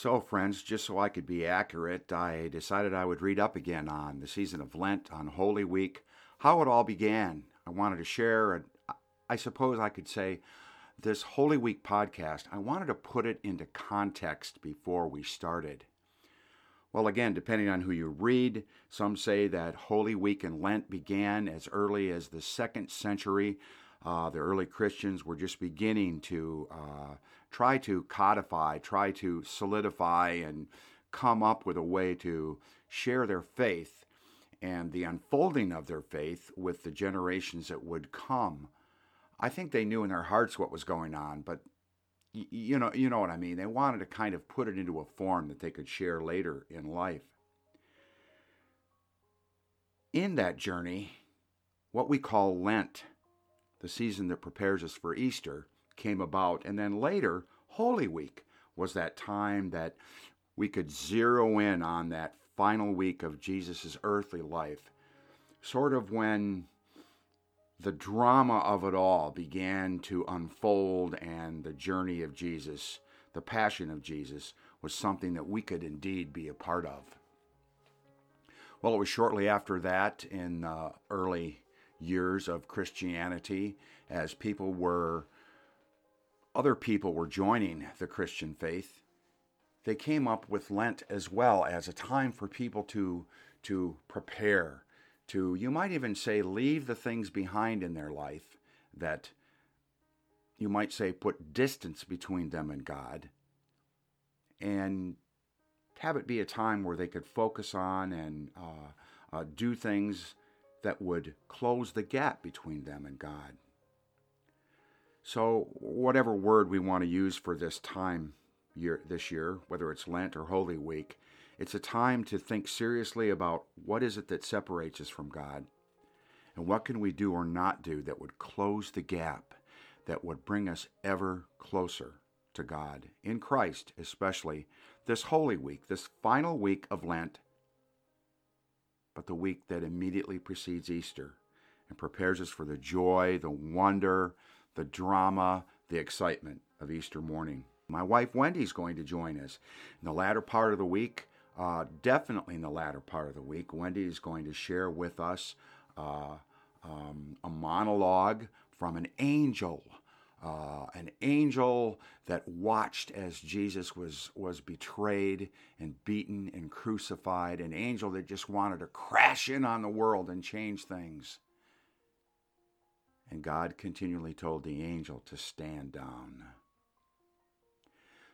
So, friends, just so I could be accurate, I decided I would read up again on the season of Lent, on Holy Week, how it all began. I wanted to share, and I suppose I could say, this Holy Week podcast, I wanted to put it into context before we started. Well, again, depending on who you read, some say that Holy Week and Lent began as early as the second century. Uh, the early Christians were just beginning to uh, try to codify, try to solidify, and come up with a way to share their faith and the unfolding of their faith with the generations that would come. I think they knew in their hearts what was going on, but you know, you know what I mean. They wanted to kind of put it into a form that they could share later in life. In that journey, what we call Lent, the season that prepares us for Easter, came about, and then later, Holy Week was that time that we could zero in on that final week of Jesus' earthly life, sort of when the drama of it all began to unfold, and the journey of Jesus, the passion of Jesus, was something that we could indeed be a part of. Well, it was shortly after that, in the early years of Christianity, as people were, other people were joining the Christian faith, they came up with Lent as well as a time for people to, to prepare to, you might even say, leave the things behind in their life that you might say put distance between them and God and have it be a time where they could focus on and uh, uh, do things that would close the gap between them and God. So, whatever word we want to use for this time year, this year, whether it's Lent or Holy Week, it's a time to think seriously about what is it that separates us from God and what can we do or not do that would close the gap, that would bring us ever closer to God in Christ, especially this Holy Week, this final week of Lent, but the week that immediately precedes Easter and prepares us for the joy, the wonder, the drama, the excitement of Easter morning. My wife Wendy's going to join us in the latter part of the week. Uh, definitely in the latter part of the week, Wendy is going to share with us uh, um, a monologue from an angel. Uh, an angel that watched as Jesus was, was betrayed and beaten and crucified, an angel that just wanted to crash in on the world and change things. And God continually told the angel to stand down.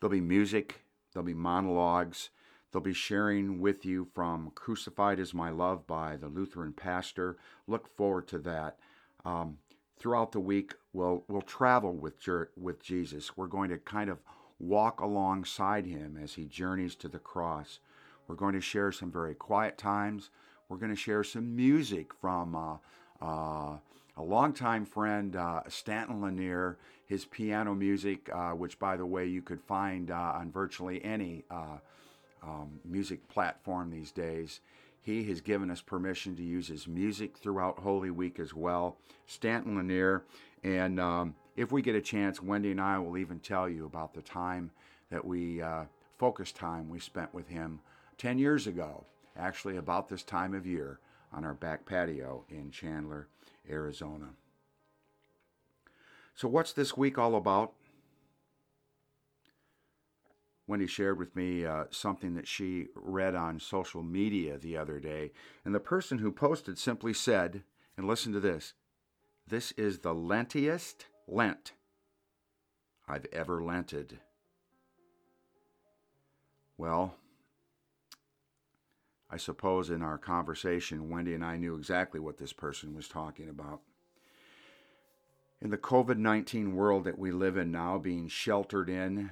There'll be music, there'll be monologues, They'll be sharing with you from Crucified is My Love by the Lutheran pastor. Look forward to that. Um, throughout the week, we'll, we'll travel with, with Jesus. We're going to kind of walk alongside him as he journeys to the cross. We're going to share some very quiet times. We're going to share some music from uh, uh, a longtime friend, uh, Stanton Lanier, his piano music, uh, which, by the way, you could find uh, on virtually any uh, um, music platform these days. He has given us permission to use his music throughout Holy Week as well. Stanton Lanier. And um, if we get a chance, Wendy and I will even tell you about the time that we, uh, focus time we spent with him 10 years ago, actually about this time of year on our back patio in Chandler, Arizona. So, what's this week all about? Wendy shared with me uh, something that she read on social media the other day. And the person who posted simply said, and listen to this this is the lentiest Lent I've ever lented. Well, I suppose in our conversation, Wendy and I knew exactly what this person was talking about. In the COVID 19 world that we live in now, being sheltered in,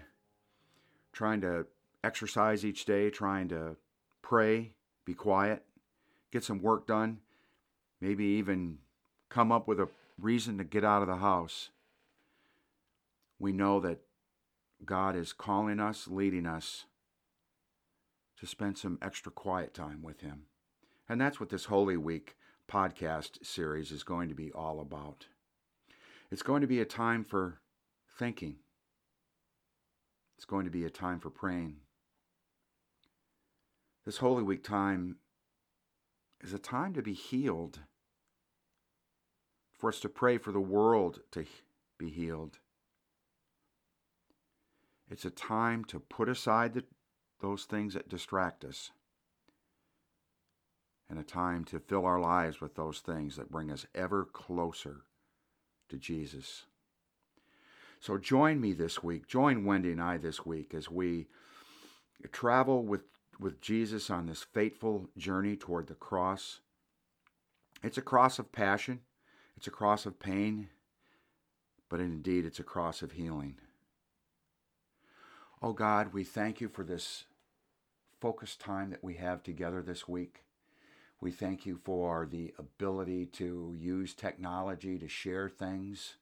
trying to exercise each day, trying to pray, be quiet, get some work done, maybe even come up with a reason to get out of the house. We know that God is calling us, leading us to spend some extra quiet time with Him. And that's what this Holy Week podcast series is going to be all about. It's going to be a time for thinking, it's going to be a time for praying, This Holy Week time is a time to be healed, for us to pray for the world to be healed. It's a time to put aside the, those things that distract us and a time to fill our lives with those things that bring us ever closer to Jesus. So join me this week, join Wendy and I this week as we travel with, with Jesus on this fateful journey toward the cross. It's a cross of passion, it's a cross of pain, but indeed it's a cross of healing. Oh God, we thank you for this focused time that we have together this week. We thank you for the ability to use technology to share things,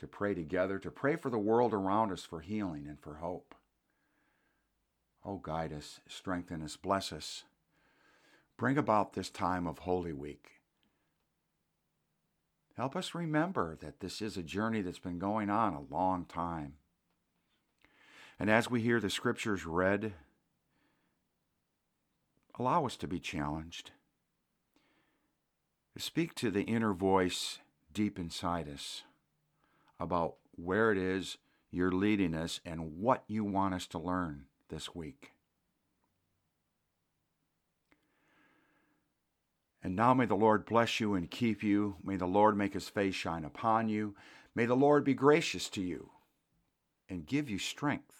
to pray together, to pray for the world around us for healing and for hope. Oh, guide us, strengthen us, bless us. Bring about this time of Holy Week. Help us remember that this is a journey that's been going on a long time. And as we hear the scriptures read, Allow us to be challenged. Speak to the inner voice deep inside us about where it is you're leading us and what you want us to learn this week. And now may the Lord bless you and keep you. May the Lord make his face shine upon you. May the Lord be gracious to you and give you strength.